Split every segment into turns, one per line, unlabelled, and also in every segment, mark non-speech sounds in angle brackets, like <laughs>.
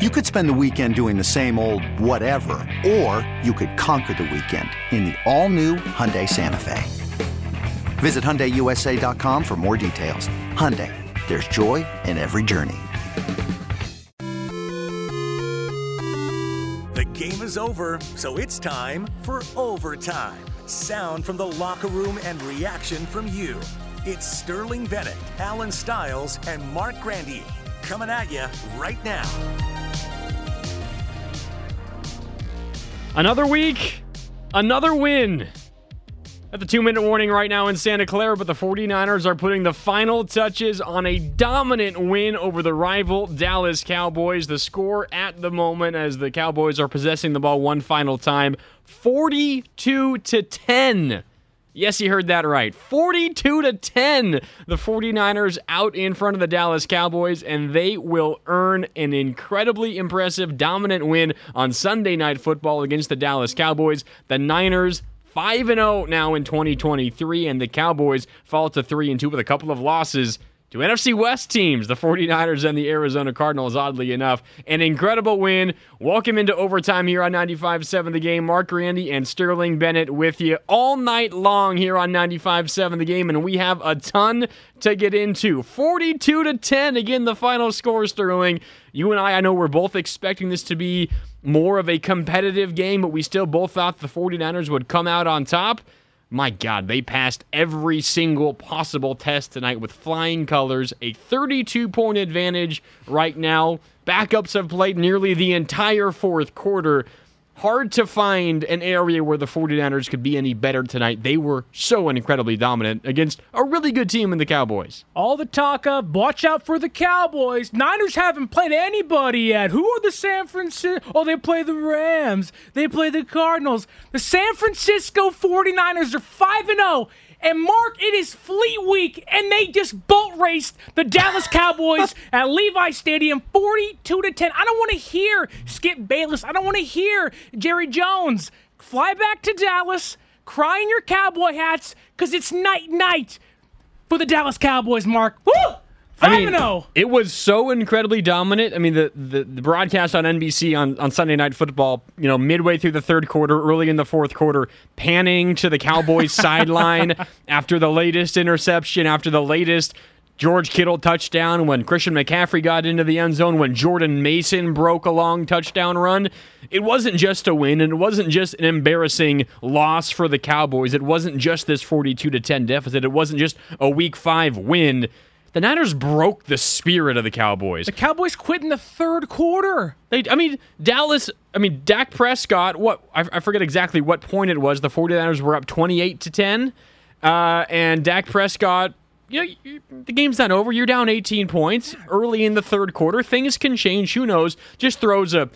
You could spend the weekend doing the same old whatever, or you could conquer the weekend in the all-new Hyundai Santa Fe. Visit HyundaiUSA.com for more details. Hyundai, there's joy in every journey.
The game is over, so it's time for overtime. Sound from the locker room and reaction from you. It's Sterling Bennett, Alan Stiles, and Mark Grandi coming at you right now.
Another week, another win. At the two minute warning right now in Santa Clara, but the 49ers are putting the final touches on a dominant win over the rival Dallas Cowboys. The score at the moment, as the Cowboys are possessing the ball one final time, 42 to 10. Yes, you heard that right. 42 to 10. The 49ers out in front of the Dallas Cowboys and they will earn an incredibly impressive dominant win on Sunday night football against the Dallas Cowboys. The Niners 5 0 now in 2023 and the Cowboys fall to 3 and 2 with a couple of losses to NFC West teams, the 49ers and the Arizona Cardinals, oddly enough. An incredible win. Welcome into overtime here on 95.7 The Game. Mark Grandi and Sterling Bennett with you all night long here on 95.7 The Game, and we have a ton to get into. 42 to 10, again, the final score, Sterling. You and I, I know we're both expecting this to be more of a competitive game, but we still both thought the 49ers would come out on top. My God, they passed every single possible test tonight with flying colors. A 32 point advantage right now. Backups have played nearly the entire fourth quarter. Hard to find an area where the 49ers could be any better tonight. They were so incredibly dominant against a really good team in the Cowboys.
All the talk of watch out for the Cowboys. Niners haven't played anybody yet. Who are the San Francisco? Oh, they play the Rams. They play the Cardinals. The San Francisco 49ers are 5 and 0. And Mark, it is Fleet Week, and they just boat raced the Dallas <laughs> Cowboys at Levi Stadium 42 to 10. I don't want to hear Skip Bayless. I don't want to hear Jerry Jones. Fly back to Dallas, cry in your cowboy hats, because it's night night for the Dallas Cowboys, Mark. Woo!
I mean,
oh.
it was so incredibly dominant. I mean, the, the, the broadcast on NBC on, on Sunday Night Football, you know, midway through the third quarter, early in the fourth quarter, panning to the Cowboys <laughs> sideline after the latest interception, after the latest George Kittle touchdown, when Christian McCaffrey got into the end zone, when Jordan Mason broke a long touchdown run. It wasn't just a win, and it wasn't just an embarrassing loss for the Cowboys. It wasn't just this 42 to 10 deficit. It wasn't just a week five win. The Niners broke the spirit of the Cowboys.
The Cowboys quit in the third quarter.
They, I mean, Dallas, I mean, Dak Prescott, what, I, I forget exactly what point it was. The 49ers were up 28 to 10. Uh, and Dak Prescott, you know, you, the game's not over. You're down 18 points early in the third quarter. Things can change. Who knows? Just throws a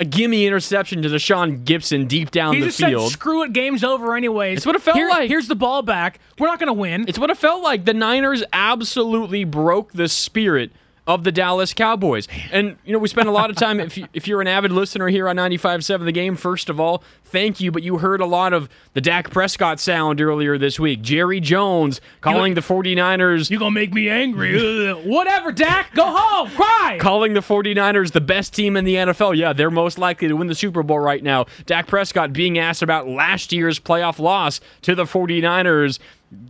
a gimme interception to Deshaun Gibson deep down
He
the
just
field.
said, "Screw it, game's over anyways."
It's what it felt
Here-
like.
Here's the ball back. We're not going to win.
It's what it felt like. The Niners absolutely broke the spirit of the Dallas Cowboys. And, you know, we spent a lot of time, if, you, if you're an avid listener here on 95.7 The Game, first of all, thank you, but you heard a lot of the Dak Prescott sound earlier this week. Jerry Jones calling the 49ers...
You're going to make me angry. <laughs> Whatever, Dak. Go home. Cry.
calling the 49ers the best team in the NFL. Yeah, they're most likely to win the Super Bowl right now. Dak Prescott being asked about last year's playoff loss to the 49ers,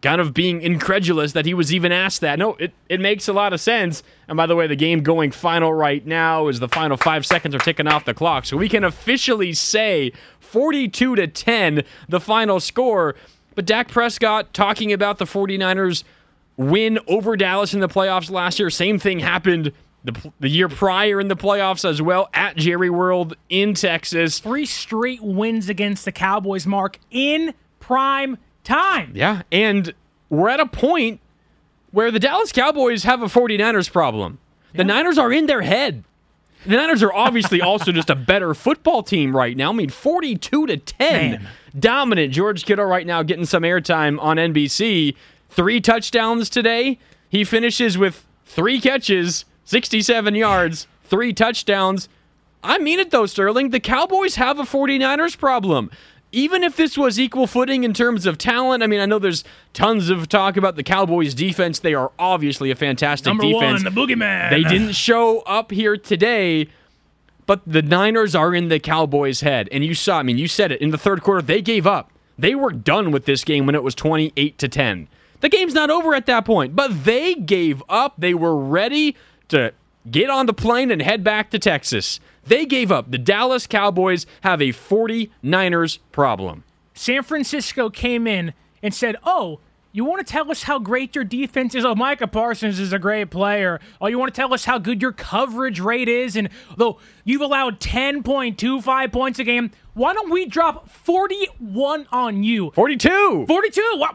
kind of being incredulous that he was even asked that. No, it, it makes a lot of sense. And by the way, the game going final right now is the final five seconds are ticking off the clock. So we can officially say 42 to 10, the final score. But Dak Prescott talking about the 49ers win over Dallas in the playoffs last year. Same thing happened the, the year prior in the playoffs as well at Jerry World in Texas.
Three straight wins against the Cowboys, Mark, in prime time.
Yeah, and we're at a point where the Dallas Cowboys have a 49ers problem. The Niners are in their head. The Niners are obviously <laughs> also just a better football team right now. I mean, 42 to 10.
Man.
Dominant. George Kittle right now getting some airtime on NBC. Three touchdowns today. He finishes with three catches, 67 yards, three touchdowns. I mean it though, Sterling. The Cowboys have a 49ers problem. Even if this was equal footing in terms of talent, I mean, I know there's tons of talk about the Cowboys' defense. They are obviously a fantastic
Number
defense.
one, the boogeyman.
They didn't show up here today, but the Niners are in the Cowboys' head. And you saw, I mean, you said it in the third quarter, they gave up. They were done with this game when it was 28 to 10. The game's not over at that point, but they gave up. They were ready to get on the plane and head back to Texas. They gave up. The Dallas Cowboys have a 49ers problem.
San Francisco came in and said, "Oh, you want to tell us how great your defense is? Oh, Micah Parsons is a great player. Oh, you want to tell us how good your coverage rate is? And though you've allowed 10.25 points a game, why don't we drop 41 on you?
42.
42. Wow.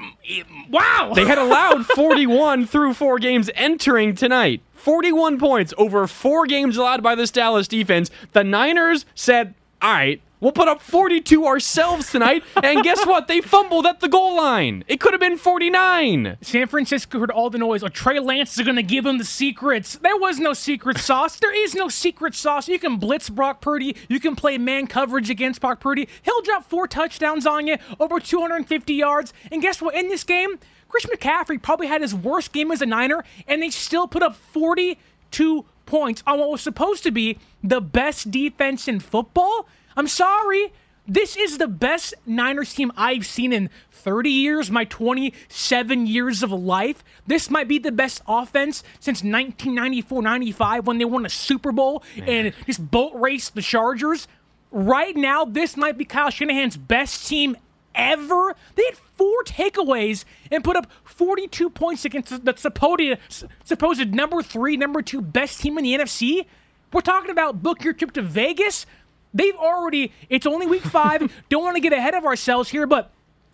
Wow.
They had allowed <laughs> 41 through four games entering tonight. 41 points over four games allowed by this Dallas defense. The Niners said, all right, we'll put up 42 ourselves tonight. and guess what? They fumbled at the goal line. It could have been 49.
San Francisco heard all the noise. Oh, Trey Lance is going to give them the secrets. There was no secret sauce. There is no secret sauce. You can blitz Brock Purdy. You can play man coverage against Brock Purdy. He'll drop four touchdowns on you, over 250 yards. And guess what? In this game, Chris McCaffrey probably had his worst game as a Niner, and they still put up 42 points on what was supposed to be the best defense in football. I'm sorry. This is the best Niners team I've seen in 30 years, my 27 years of life. This might be the best offense since 1994 95 when they won a Super Bowl and just boat raced the Chargers. Right now, this might be Kyle Shanahan's best team ever. They had four takeaways and put up 42 points against the supposed, supposed number three, number two best team in the NFC. We're talking about book your trip to Vegas. They've already, it's only week five. <laughs> Don't want to get ahead of ourselves here, but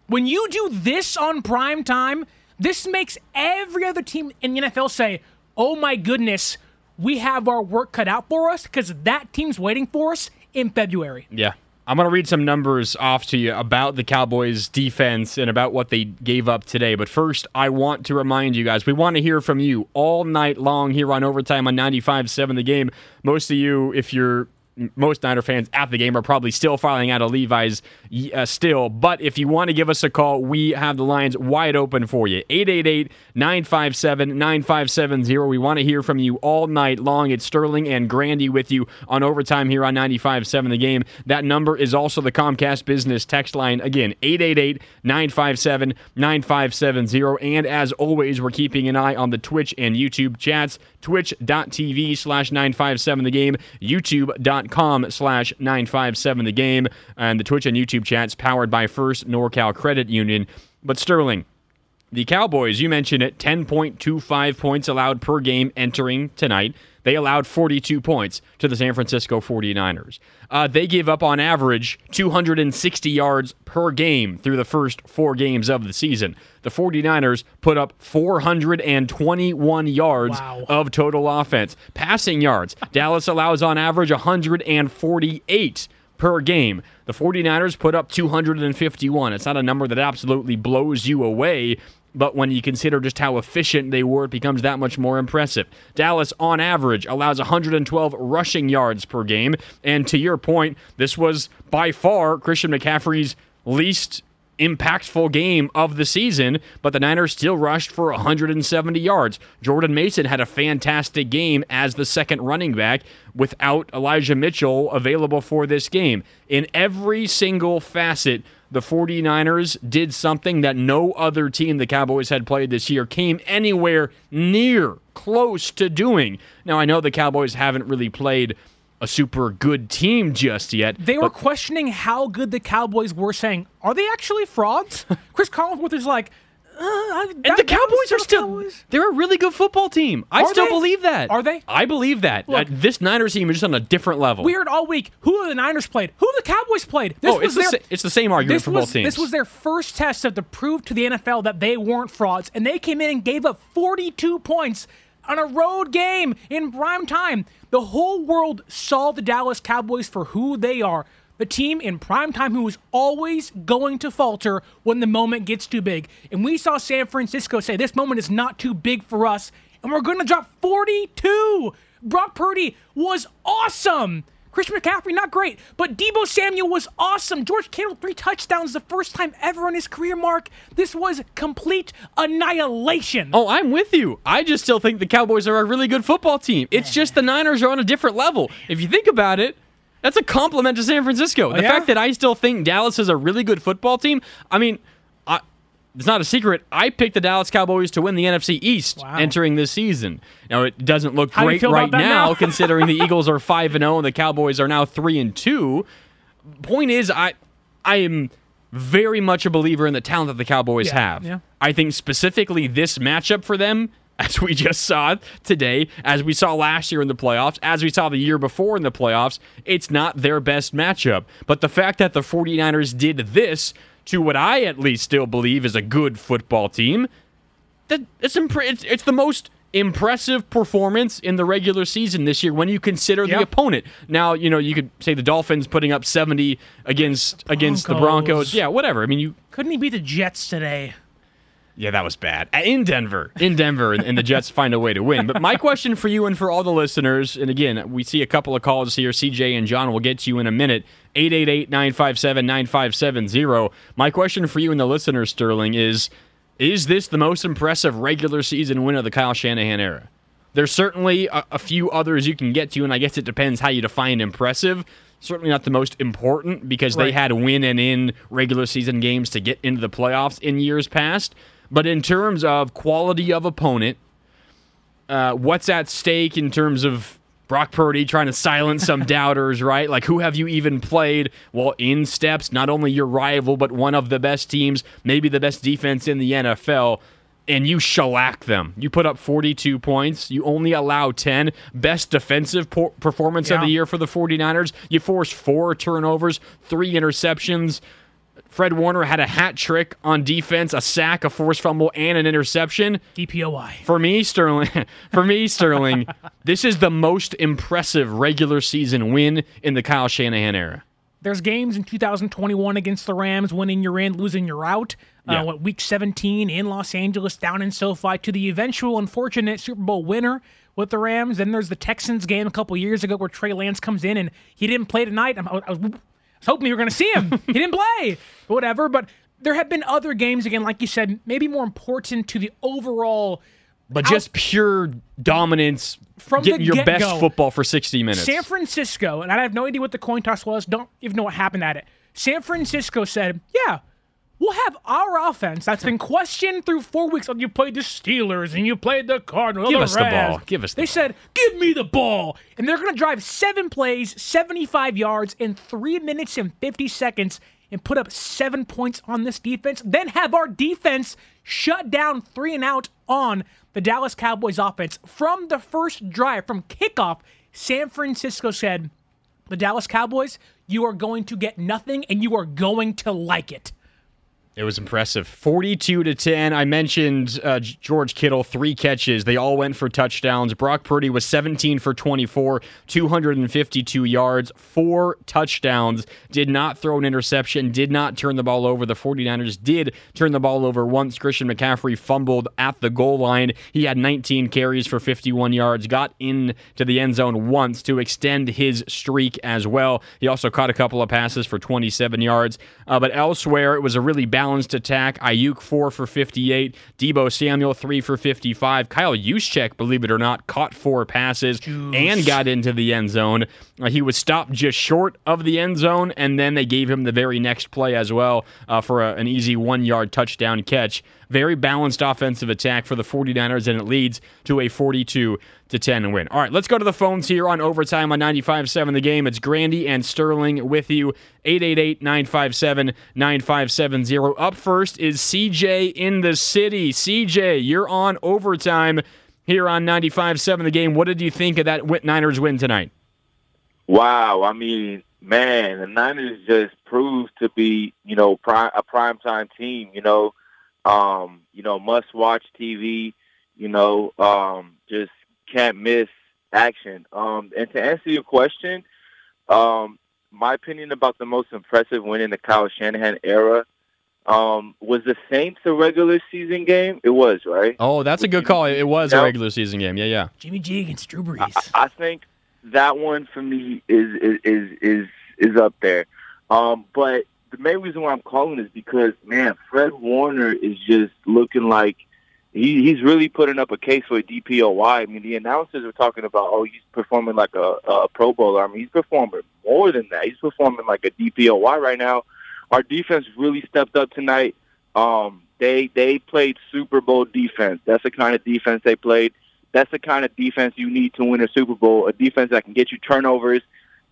when you do this on prime time, this makes every other team in the NFL say, oh my goodness, we have our work cut out for us because that team's waiting for us in February.
Yeah. I'm going to read some numbers off to you about the Cowboys defense and about what they gave up today. But first, I want to remind you guys we want to hear from you all night long here on Overtime on 95.7 The Game. Most of you, if you're most Niner fans at the game are probably still filing out of Levi's uh, still. But if you want to give us a call, we have the lines wide open for you. 888 957 9570. We want to hear from you all night long. It's Sterling and Grandi with you on overtime here on 95.7 The Game. That number is also the Comcast Business text line. Again, 888 957 9570. And as always, we're keeping an eye on the Twitch and YouTube chats. Twitch.tv slash 957 The Game. YouTube.com slash 957 The Game. And the Twitch and YouTube chats powered by First NorCal Credit Union. But Sterling, the Cowboys, you mentioned it, 10.25 points allowed per game entering tonight. They allowed 42 points to the San Francisco 49ers. Uh, they gave up on average 260 yards per game through the first four games of the season. The 49ers put up 421 yards
Wow.
of total offense. Passing yards, <laughs> Dallas allows on average 148 per game. The 49ers put up 251. It's not a number that absolutely blows you away, but when you consider just how efficient they were, it becomes that much more impressive. Dallas, on average, allows 112 rushing yards per game. And to your point, this was by far Christian McCaffrey's least impactful game of the season, but the Niners still rushed for 170 yards. Jordan Mason had a fantastic game as the second running back without Elijah Mitchell available for this game. In every single facet, the 49ers did something that no other team the Cowboys had played this year came anywhere near close to doing. Now, I know the Cowboys haven't really played a super good team just yet.
They were questioning how good the Cowboys were, saying, "Are they actually frauds?" <laughs> Chris Collinsworth is like, I-
And
that-
the Cowboys are still
Cowboys.
they're a really good football team. I
Are
still
they?
believe that.
Are they?
I believe that.
Look-
Uh, this Niners team is just on a different level.
We heard all week who the Niners played, who the Cowboys played. This
oh, it's the,
their,
sa- it's the same argument for
was,
both teams.
This was their first test of to prove to the NFL that they weren't frauds, and they came in and gave up 42 points. on a road game in prime time. The whole world saw the Dallas Cowboys for who they are. The team in prime time who is always going to falter when the moment gets too big. And we saw San Francisco say, This moment is not too big for us, and we're going to drop 42. Brock Purdy was awesome. Christian McCaffrey, not great, but Deebo Samuel was awesome. George Kittle, three touchdowns, the first time ever in his career, Mark. This was complete annihilation.
Oh, I'm with you. I just still think the Cowboys are a really good football team. It's just the Niners are on a different level. If you think about it, that's a compliment to San Francisco. The
Oh, yeah?
fact that I still think Dallas is a really good football team, I mean, I, it's not a secret. I picked the Dallas Cowboys to win the NFC East
Wow.
entering this season. Now it doesn't look
How
great right now,
now? <laughs>
considering the Eagles are five and zero and the Cowboys are now three and two. Point is, I I am very much a believer in the talent that the Cowboys
Yeah,
have.
yeah.
I think specifically this matchup for them, as we just saw today, as we saw last year in the playoffs, as we saw the year before in the playoffs, it's not their best matchup. But the fact that the 49ers did this to what I at least still believe is a good football team, that it's it's, it's the most impressive performance in the regular season this year when you consider the opponent. Now, you know, you could say the Dolphins putting up 70 against against the
Broncos.
Broncos. Yeah, whatever. I mean, you
Couldn't he beat the Jets today?
Yeah, that was bad. Uh, In Denver. In Denver, and, and the Jets find a way to win. But my question for you and for all the listeners, and again, we see a couple of calls here. CJ and John will get to you in a minute. 888 957 9570. My question for you and the listeners, Sterling, is Is this the most impressive regular season win of the Kyle Shanahan era? There's certainly a, a few others you can get to, and I guess it depends how you define impressive. Certainly not the most important because they had win and in regular season games to get into the playoffs in years past. But in terms of quality of opponent, uh, what's at stake in terms of Brock Purdy trying to silence some <laughs> doubters, right? Like, who have you even played? Well, in steps not only your rival, but one of the best teams, maybe the best defense in the NFL, and you shellac them. You put up 42 points. You only allow 10. Best defensive performance of the year for the 49ers. You force four turnovers, three interceptions. Fred Warner had a hat trick on defense, a sack, a forced fumble, and an interception.
DPOY.
For me, Sterling, <laughs> for me, Sterling, this is the most impressive regular season win in the Kyle Shanahan era.
There's games in 2021 against the Rams, winning you're in, losing you're out.
Yeah.
Uh, what week 17 in Los Angeles, down in SoFi, to the eventual unfortunate Super Bowl winner with the Rams. Then there's the Texans game a couple years ago where Trey Lance comes in and he didn't play tonight. I'm- I was hoping you were going to see him. <laughs> he didn't play, whatever. But there have been other games again, like you said, maybe more important to the overall.
But
Out-
just pure dominance,
From
getting
the
your best
get-go.
football for 60 minutes.
San Francisco, and I have no idea what the coin toss was. Don't even know what happened at it. San Francisco said, "Yeah, we'll have our offense that's been questioned through four weeks. You played the Steelers and you played the Cardinals.
Give
the
us the ball. Give us the
They said, "Give me the ball," and they're going to drive seven plays, seventy-five yards in three minutes and fifty seconds. And put up seven points on this defense, then have our defense shut down three and out on the Dallas Cowboys offense. From the first drive, from kickoff, San Francisco said, the Dallas Cowboys, you are going to get nothing and you are going to like it.
It was impressive. 42 to 10. I mentioned uh, George Kittle, three catches. They all went for touchdowns. Brock Purdy was 17 for 24, 252 yards, four touchdowns. Did not throw an interception, did not turn the ball over. The 49ers did turn the ball over once. Christian McCaffrey fumbled at the goal line. He had 19 carries for 51 yards, got into the end zone once to extend his streak as well. He also caught a couple of passes for 27 yards. Uh, but elsewhere, it was a really balanced attack. Aiyuk, 4 for 58. Deebo Samuel, 3 for 55. Kyle Juszczyk, believe it or not, caught four passes and got into the end zone. Uh, he was stopped just short of the end zone, and then they gave him the very next play as well uh, for a, an easy one yard touchdown catch. Very balanced offensive attack for the 49ers, and it leads to a 42 to 10 win. All right, let's go to the phones here on overtime on 95.7 the game. It's Grandi and Sterling with you. 888-957-9570. Up first is CJ in the city. CJ, you're on overtime here on 95.7 the game. What did you think of that Niners win tonight?
Wow, I mean, man, the Niners just proved to be, you know, prime, a primetime team. You know, um, you know, must watch TV. You know, um, just can't miss action. Um, and to answer your question, um, my opinion about the most impressive win in the Kyle Shanahan era um, was the Saints a regular season game. It was right.
Oh, that's a good call. It was a regular season game. Yeah, yeah.
Jimmy G against Drew Brees.
I, I think that one for me is is is is, is up there. Um, but the main reason why I'm calling is because man, Fred Warner is just looking like he, he's really putting up a case for a DPOY. I mean, the announcers were talking about, oh, he's performing like a, a Pro Bowler. I mean, he's performing more than that. He's performing like a DPOY right now. Our defense really stepped up tonight. Um, they they played Super Bowl defense. That's the kind of defense they played. That's the kind of defense you need to win a Super Bowl. A defense that can get you turnovers,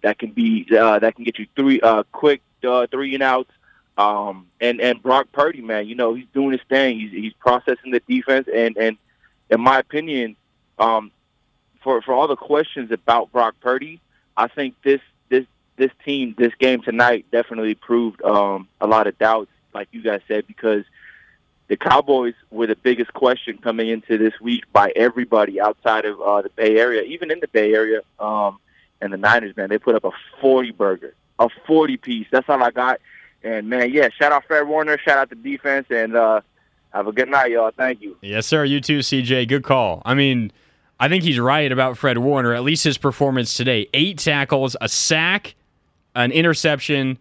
that can be uh, that can get you three uh, quick uh, three and outs. Um, and and Brock Purdy, man, you know he's doing his thing. He's he's processing the defense, and and in my opinion, um, for for all the questions about Brock Purdy, I think this this this team, this game tonight, definitely proved um, a lot of doubts, like you guys said, because the Cowboys were the biggest question coming into this week by everybody outside of uh, the Bay Area, even in the Bay Area. Um, and the Niners, man, they put up a forty burger, a forty piece. That's all I got. And man, yeah, shout out Fred Warner, shout out the defense, and uh, have a good night, y'all. Thank you.
Yes, sir. You too, CJ. Good call. I mean, I think he's right about Fred Warner, at least his performance today. Eight tackles, a sack, an interception,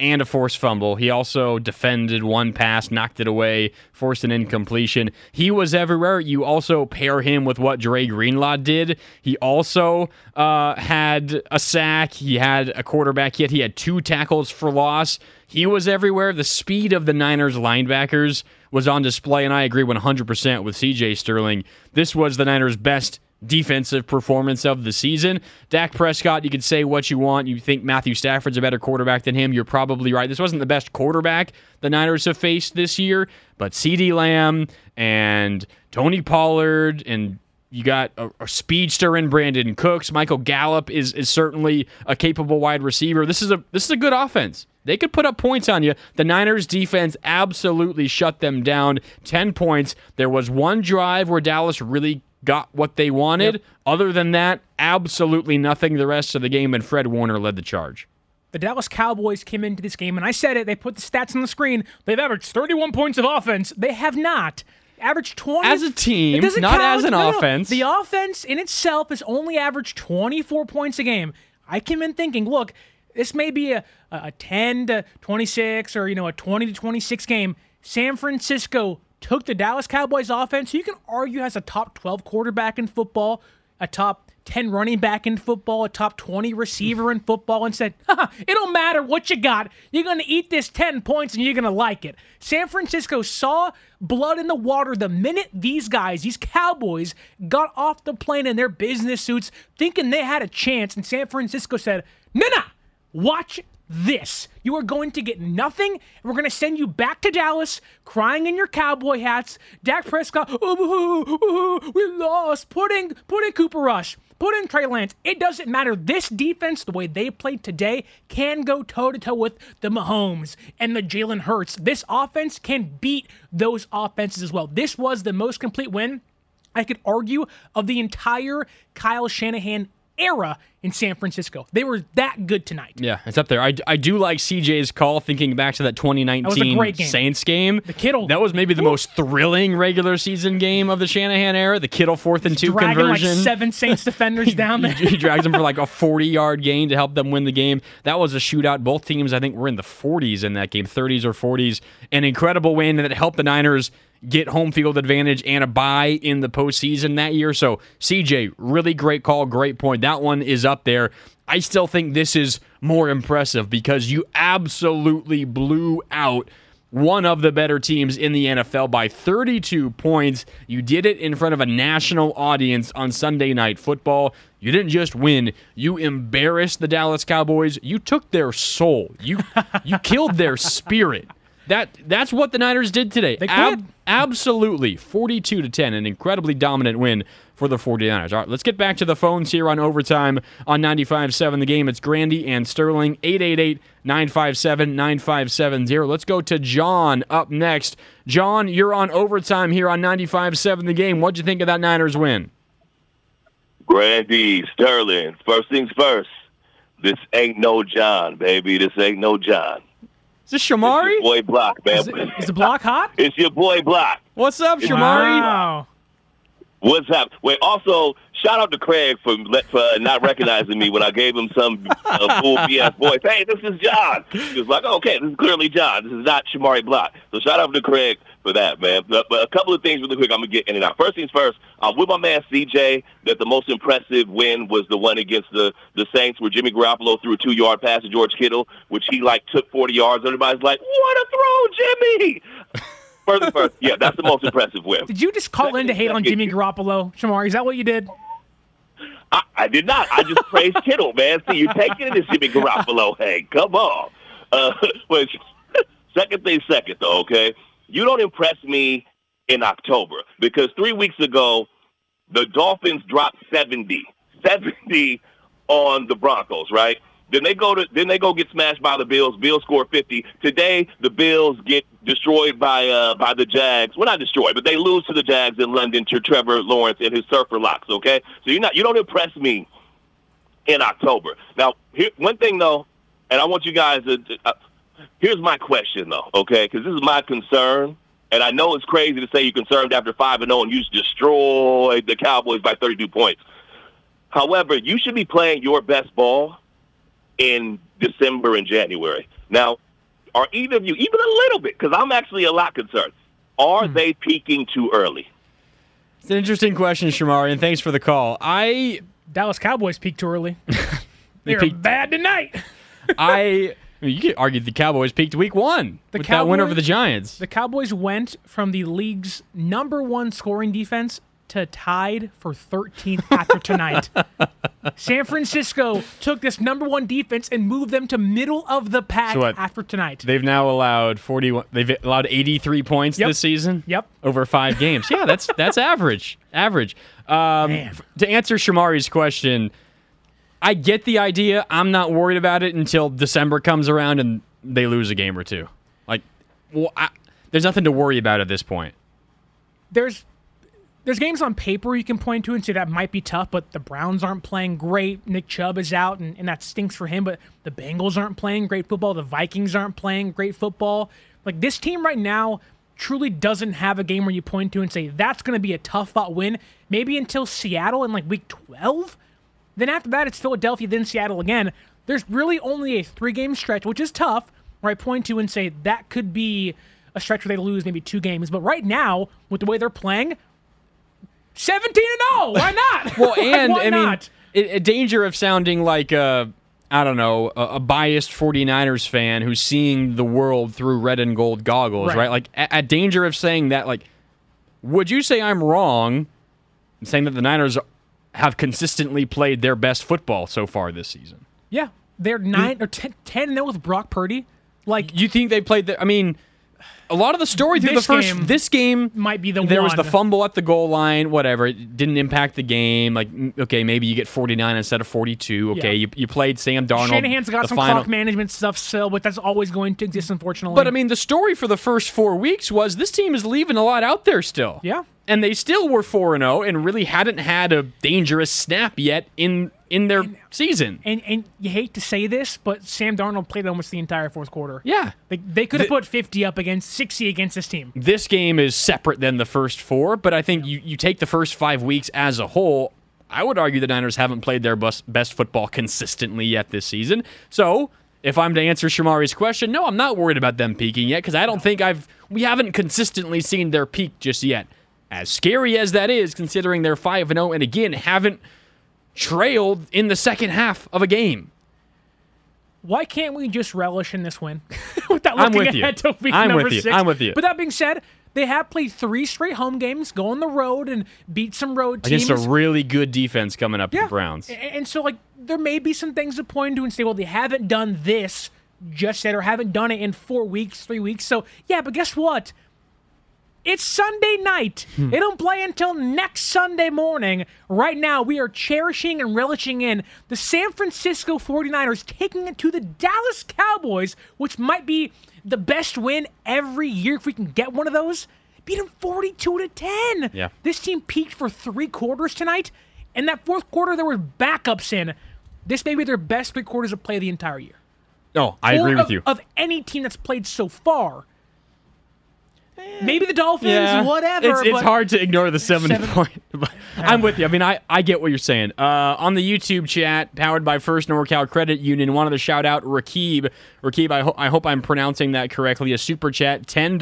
and a forced fumble. He also defended one pass, knocked it away, forced an incompletion. He was everywhere. You also pair him with what Dre Greenlaw did. He also uh, had a sack. He had a quarterback hit. He had two tackles for loss. He was everywhere. The speed of the Niners linebackers was on display, and I agree 100% with CJ Sterling. This was the Niners' best defensive performance of the season. Dak Prescott, you can say what you want. You think Matthew Stafford's a better quarterback than him. You're probably right. This wasn't the best quarterback the Niners have faced this year, but CeeDee Lamb and Tony Pollard and you got a, a speedster in Brandin Cooks. Michael Gallup is is certainly a capable wide receiver. This is a this is a good offense. They could put up points on you. The Niners defense absolutely shut them down. 10 points. There was one drive where Dallas really got what they wanted. Other than that, absolutely nothing the rest of the game, and Fred Warner led the charge.
The Dallas Cowboys came into this game, and I said it. They put the stats on the screen. They've averaged 31 points of offense. They have not averaged 20
As a team,
doesn't count.
as an
No, no, no.
offense.
The offense in itself has only averaged 24 points a game. I came in thinking, look, this may be a, a 10 to 26 or you know a 20 to 26 game. San Francisco took the Dallas Cowboys offense. You can argue has a top 12 quarterback in football, a top 10 running back in football, a top 20 receiver in football, and said, it don't matter what you got. You're going to eat this 10 points and you're going to like it. San Francisco saw blood in the water the minute these guys, these Cowboys, got off the plane in their business suits thinking they had a chance. And San Francisco said, no, no, watch this. You are going to get nothing, we're going to send you back to Dallas crying in your cowboy hats. Dak Prescott, oh, oh, oh, we lost. Put in, put in Cooper Rush. Put in Trey Lance. It doesn't matter. This defense, the way they played today, can go toe to toe with the Mahomes and the Jalen Hurts. This offense can beat those offenses as well. This was the most complete win, I could argue, of the entire Kyle Shanahan era in San Francisco. They were that good tonight.
Yeah, it's up there. I, I do like CJ's call thinking back to that 2019
great game.
Saints game.
The Kittle-
That was maybe the
Woo.
most thrilling regular season game of the Shanahan era. The Kittle fourth and two
Dragging
conversion.
like seven Saints defenders <laughs> down there.
he, he drags them for like a 40 yard gain to help them win the game. That was a shootout. Both teams, I think, were in the 40s in that game, 30s or 40s. An incredible win that helped the Niners get home field advantage and a bye in the postseason that year. So, CJ, really great call, great point. That one is up there. I still think this is more impressive because you absolutely blew out one of the better teams in the NFL by 32 points. You did it in front of a national audience on Sunday Night Football. You didn't just win, you embarrassed the Dallas Cowboys. You took their soul. You you killed their spirit. That that's what the Niners did today.
They quit.
absolutely 42 to 10, an incredibly dominant win for the 49ers. All right, let's get back to the phones here on overtime on 95.7 the game. It's Grandi and Sterling 888-957-9570. Let's go to John up next. John, you're on overtime here on 95.7 the game. What'd you think of that Niners win?
Grandi, Sterling. First things first. This ain't no John, baby. This ain't no John.
Is this
It's your boy Block, man.
Is, it- is the block hot?
It's your boy Block.
What's up, Shamari?
Wow.
What's up? Wait, also shout out to Craig for for not recognizing me when I gave him some uh, full BS voice. Hey, this is John. He was like, okay, this is clearly John. This is not Shamari Block. So shout out to Craig for that, man. But, but a couple of things really quick. I'm gonna get in and out. First things first. I'm with my man CJ. That the most impressive win was the one against the the Saints, where Jimmy Garoppolo threw a two yard pass to George Kittle, which he like took 40 yards. Everybody's like, what a throw, Jimmy! <laughs> First things first. Yeah, that's the most impressive win.
Did you just call in to hate on Jimmy Garoppolo, Shamari? Is that what you did?
I, I did not. I just praised <laughs> Kittle, man. See, you're taking it as Jimmy Garoppolo. Hey, come on. Uh, <laughs> but second thing second, though, okay? You don't impress me in October because three weeks ago, the Dolphins dropped 70. 70 on the Broncos, right? Then they go to then they go get smashed by the Bills. Bills score 50. Today the Bills get destroyed by uh by the Jags. Well, not destroyed, but they lose to the Jags in London to Trevor Lawrence and his surfer locks. Okay, so you're not you don't impress me in October. Now, here, one thing though, and I want you guys to. Uh, here's my question though, okay? Because this is my concern, and I know it's crazy to say you're concerned after five and zero and you just destroyed the Cowboys by 32 points. However, you should be playing your best ball in December and January. Now, are either of you, even a little bit, because I'm actually a lot concerned, are hmm. they peaking too early?
It's an interesting question, Shamari, and thanks for the call. I
Dallas Cowboys peaked too early. <laughs> They're
peaked-
bad tonight.
I, I mean, you could argue the Cowboys peaked week one
The
with that win over the Giants.
The Cowboys went from the league's number one scoring defense to tied for 13th <laughs> after tonight. San Francisco took this number one defense and moved them to middle of the pack
So
after tonight.
They've now allowed 41 they've allowed 83 points
Yep.
this season.
Yep.
Over 5 games. Yeah, that's that's <laughs> average. Average. Um, to answer Shamari's question, I get the idea. I'm not worried about it until December comes around and they lose a game or two. Like well, I, there's nothing to worry about at this point.
there's there's games on paper you can point to and say that might be tough, but the Browns aren't playing great. Nick Chubb is out, and, and that stinks for him. But the Bengals aren't playing great football. The Vikings aren't playing great football. Like this team right now truly doesn't have a game where you point to and say that's going to be a tough fought win. Maybe until Seattle in like week 12. Then after that, it's Philadelphia, then Seattle again. There's really only a three game stretch, which is tough, where I point to and say that could be a stretch where they lose maybe two games. But right now, with the way they're playing, 17 and 0. Why <laughs> not?
Well, <laughs>
Like,
and
why
I mean, a, danger of sounding like a, I don't know, a, a biased 49ers fan who's seeing the world through red and gold goggles, right?
Right.
Like, a, a danger of saying that, like, would you say I'm wrong in saying that the Niners have consistently played their best football so far this season?
Yeah, they're nine or 10, 10 0 with Brock Purdy. Like,
You think they played the, I mean, a lot of the story through the first
game
this game
might be the one
there was the fumble at the goal line whatever it didn't impact the game like okay maybe you get 49 instead of 42 okay
Yeah.
you, you played Sam Darnold
Shanahan's got
the
some
final
clock management stuff still, but that's always going to exist, unfortunately.
but I mean the story for the first 4 weeks was this team is leaving a lot out there still
Yeah.
And they still were 4 and 0 and really hadn't had a dangerous snap yet in in their season
and and you hate to say this, but Sam Darnold played almost the entire fourth quarter.
yeah
They, they could have put 50 up against 60 against this team.
this game is separate than the first four, but I think you, you take the first five weeks as a whole. I would argue the Niners haven't played their best, best football consistently yet this season. So, if I'm to answer Shamari's question, no, I'm not worried about them peaking yet because I don't think I've we haven't consistently seen their peak just yet. As scary as that is, considering they're five and zero, and again haven't trailed in the second half of a game.
Why can't we just relish in this win <laughs> without
I'm
looking
with you.
to week
I'm
number
with you.
six?
I'm with you.
But that being said, they have played three straight home games, go on the road and beat some road teams.
Against a really good defense coming up
yeah.
the Browns.
And, so, like, there may be some things to point to and say, well, they haven't done this just yet or haven't done it in four weeks, three weeks. So, yeah, but guess what? It's Sunday night.
Hmm.
They don't play until next Sunday morning. Right now, we are cherishing and relishing in the San Francisco 49ers taking it to the Dallas Cowboys, which might be the best win every year if we can get one of those. Beat them 42 to 10.
Yeah.
This team peaked for three quarters tonight. In that fourth quarter, there were backups in. This may be their best three quarters of play the entire year.
No, I agree
Or
with
of,
you.
Of any team that's played so far. Maybe the Dolphins,
Yeah.
whatever.
It's, it's hard to ignore the seven,
Seven-
point. <laughs> I'm with you. I mean, I, I get what you're saying. Uh, on the YouTube chat, powered by First NorCal Credit Union, wanted to shout out Rakib. Rakib, I, ho- I hope I'm pronouncing that correctly. A super chat, $10.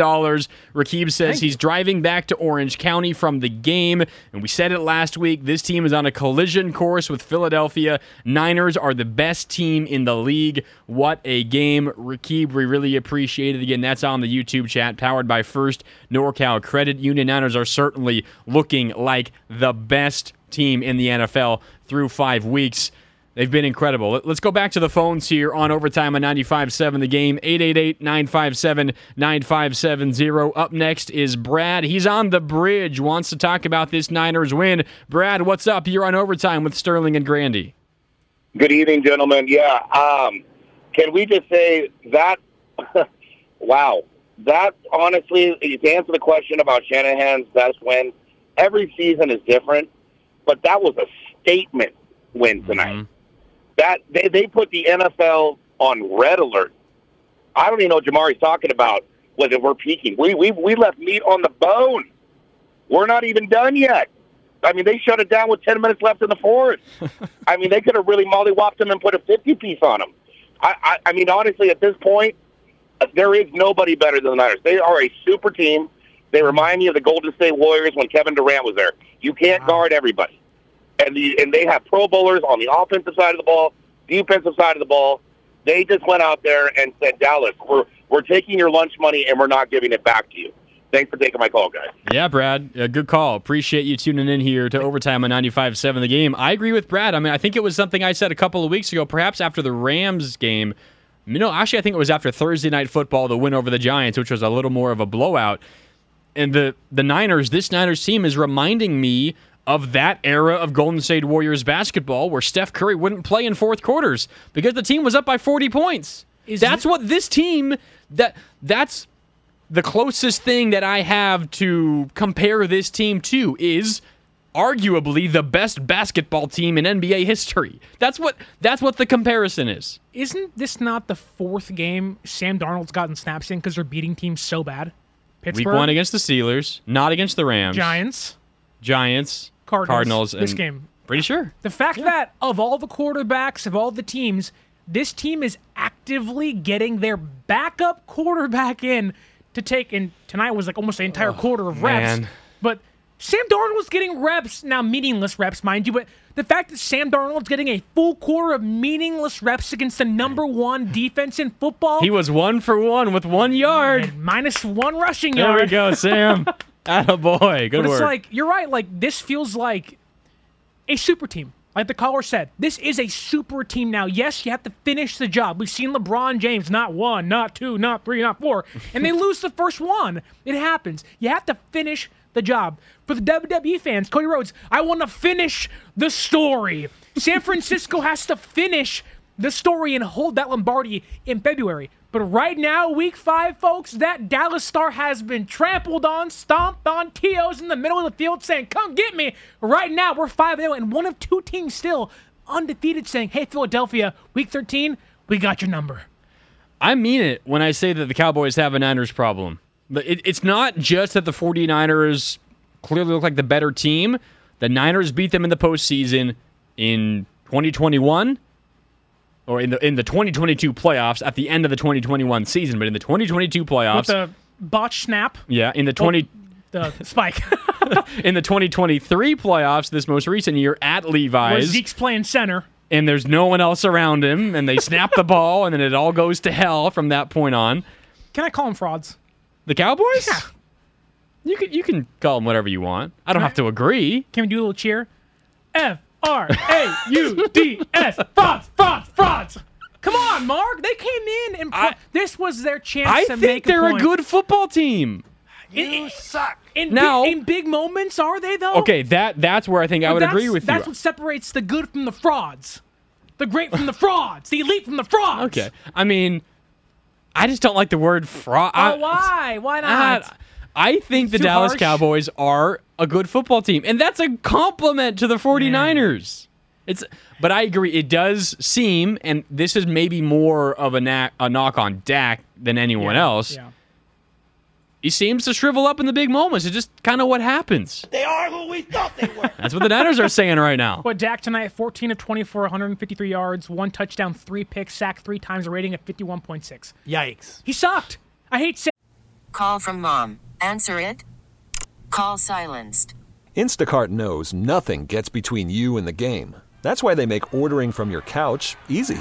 Rakib says
Thank
he's driving back to Orange County from the game. And we said it last week. This team is on a collision course with Philadelphia. Niners are the best team in the league. What a game. Rakib, we really appreciate it. Again, that's on the YouTube chat, powered by First NorCal Credit Union. Niners are certainly looking like the best team in the NFL through five weeks. They've been incredible. Let- Let's go back to the phones here on Overtime on 95.7 The Game, 888-957-9570. Up next is Brad. He's on the bridge, wants to talk about this Niners win. Brad, what's up? You're on Overtime with Sterling and Grandi.
Good evening, gentlemen. Yeah, um, can we just say that? <laughs> wow, that honestly, to answer the question about Shanahan's best win, every season is different, but that was a statement win mm-hmm. tonight. That they they put the NFL on red alert. I don't even know what Jamari's talking about. Whether we're peaking, we we we left meat on the bone. We're not even done yet. I mean, they shut it down with 10 minutes left in the fourth. <laughs> I mean, they could have really mollywopped them and put a 50 piece on them. I, I, I mean, honestly, at this point, there is nobody better than the Niners. They are a super team. They remind me of the Golden State Warriors when Kevin Durant was there. You can't guard everybody. And, the, and they have Pro Bowlers on the offensive side of the ball, defensive side of the ball. They just went out there and said, Dallas, we're, we're taking your lunch money and we're not giving it back to you. Thanks for taking my call, guys.
Yeah, Brad, uh, good call. Appreciate you tuning in here to Overtime on 95.7 The Game. I agree with Brad. I mean, I think it was something I said a couple of weeks ago, perhaps after the Rams game. No, actually, I think it was after Thursday Night Football, the win over the Giants, which was a little more of a blowout. And the, the Niners, this Niners team is reminding me of that era of Golden State Warriors basketball where Steph Curry wouldn't play in fourth quarters because the team was up by 40 points.
Is
that's
it-
what this team that that's the closest thing that I have to compare this team to is arguably the best basketball team in NBA history. That's what that's what the comparison is.
Isn't this not the fourth game Sam Darnold's gotten snaps in because they're beating teams so bad? Pittsburgh,
Week 1 against the Steelers, not against the Rams.
Giants,
Giants,
Cardinals. this game.
Pretty sure.
The fact that of all the quarterbacks of all the teams, this team is actively getting their backup quarterback in to take. And tonight was like almost an entire quarter of reps.
man.
But Sam Darnold was getting reps now, meaningless reps, mind you. But the fact that Sam Darnold's getting a full quarter of meaningless reps against the number one defense in football,
He was 1 for 1 with 1 yard.
and minus one rushing
There
yard.
There we go, Sam. <laughs> Attaboy. Good
But
work.
it's like you're right. Like this feels like a super team. Like the caller said, this is a super team now. Yes, you have to finish the job. We've seen LeBron James not one, not two, not three, not four, and they <laughs> lose the first one. It happens. You have to finish the job. For the WWE fans, Cody Rhodes, I want to finish the story. San Francisco <laughs> has to finish the story and hold that Lombardi in February. But right now, week five, folks, that Dallas star has been trampled on, stomped on. T.O.'s in the middle of the field saying, Come get me. Right now, we're 5 0, and one of two teams still undefeated saying, Hey, Philadelphia, week 13, we got your number.
I mean it when I say that the Cowboys have a Niners problem. But it, it's not just that the 49ers clearly look like the better team. The Niners beat them in the postseason in 2021 or in the in the 2022 playoffs at the end of the 2021 season, but in the 2022
With
playoffs,
the botch snap,
yeah, in the 20
the spike, <laughs> <laughs>
in the 2023 playoffs this most recent year at Levi's.
where
Levi's
Zeke's playing center.
and there's no one else around him and they snap the <laughs> ball and then it all goes to hell from that point on.
Can I call them frauds?
The Cowboys?
Yeah.
You can you can call them whatever you want. I don't have to agree.
Can we do a little cheer? F R A U D S. Frauds, frauds, frauds. Come on, Mark. They came in and pro-
I-
this was their chance
I
to
think
make
they're a
point.
good football team.
You suck. In,
Now-
big, in big moments, are they though?
Okay, that that's where I think I would agree with
That's
you.
That's what separates the good from the frauds, the great from the frauds, the elite from the frauds.
Okay, I mean, I just don't like the word fraud.
Oh, why? Why not?
I think the Dallas
harsh?
Cowboys are a good football team. And that's a compliment to the 49ers. It's but I agree it does seem and this is maybe more of a, knack, a knock on Dak than anyone
Yeah,
else.
Yeah.
He seems to shrivel up in the big moments. It's just kind of what happens.
They are who we thought they were.
That's what the Niners are saying right now.
But Dak tonight, 14 of 24, 153 yards, one touchdown, three picks, sacked three times, a rating of 51.6.
Yikes.
He sucked. I hate saying
Call from mom. Answer it. Call silenced.
Instacart knows nothing gets between you and the game. That's why they make ordering from your couch easy.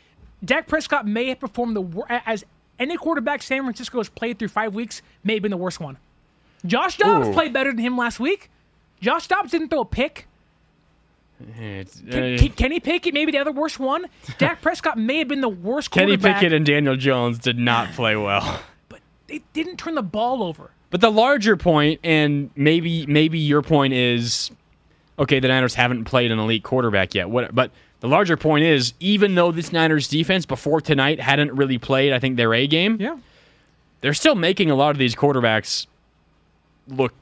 Dak Prescott may have performed the wor- as any quarterback San Francisco has played through five weeks. May have been the worst one. Josh Dobbs
Ooh.
played better than him last week. Josh Dobbs didn't throw a pick.
It's,
Can,
uh,
Kenny Pickett maybe the other worst one. Dak <laughs> Prescott may have been the worst quarterback. Kenny.
Pickett and Daniel Jones did not <sighs> play well.
But they didn't turn the ball over.
But the larger point, and maybe maybe your point is, okay, the Niners haven't played an elite quarterback yet. What? But the larger point is, even though this Niners defense before tonight hadn't really played, I think their A game.
Yeah.
They're still making a lot of these quarterbacks look